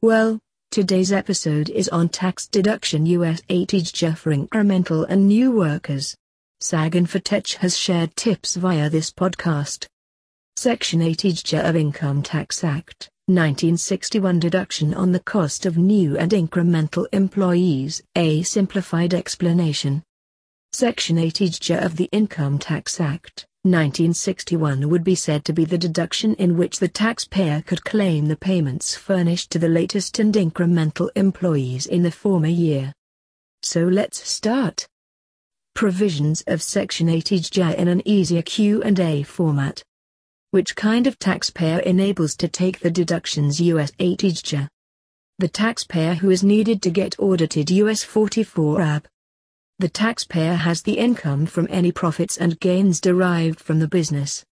Well, today's episode is on tax deduction US 8 for incremental and new workers. SAG Infotech has shared tips via this podcast. Section 8 of Income Tax Act, 1961 Deduction on the cost of new and incremental employees. A simplified explanation. Section 8 of the Income Tax Act, 1961 would be said to be the deduction in which the taxpayer could claim the payments furnished to the latest and incremental employees in the former year. So let's start. Provisions of Section 8 in an easier Q&A format. Which kind of taxpayer enables to take the deductions US 8 The taxpayer who is needed to get audited US 44 AB. The taxpayer has the income from any profits and gains derived from the business.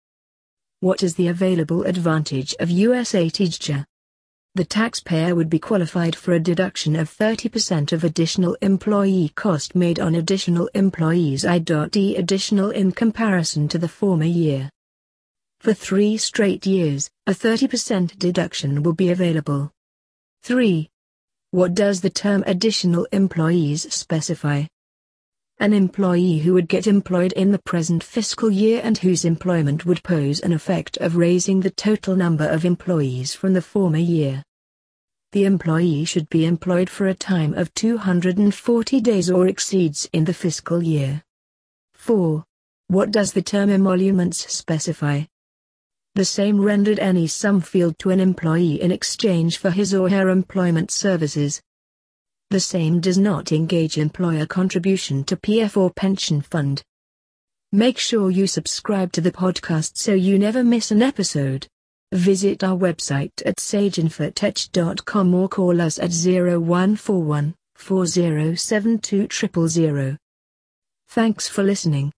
What is the available advantage of USA 8 The taxpayer would be qualified for a deduction of 30% of additional employee cost made on additional employees I.D. additional in comparison to the former year. For three straight years, a 30% deduction will be available. 3. What does the term additional employees specify? An employee who would get employed in the present fiscal year and whose employment would pose an effect of raising the total number of employees from the former year. The employee should be employed for a time of 240 days or exceeds in the fiscal year. 4. What does the term emoluments specify? The same rendered any sum field to an employee in exchange for his or her employment services, the same does not engage employer contribution to PF or pension fund. Make sure you subscribe to the podcast so you never miss an episode. Visit our website at saginfotech.com or call us at 0141 4072 000. Thanks for listening.